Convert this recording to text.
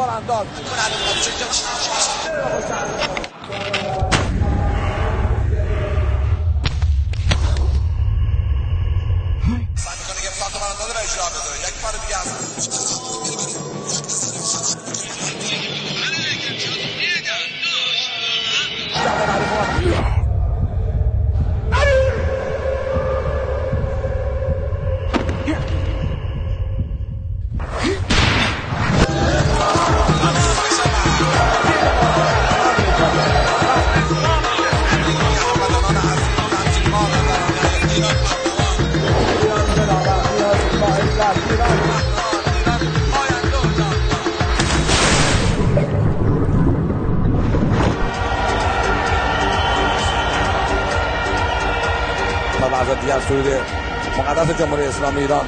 بارانداز Yeah. و وضعیت دیگر سرود مقدس جمهوری اسلامی ایران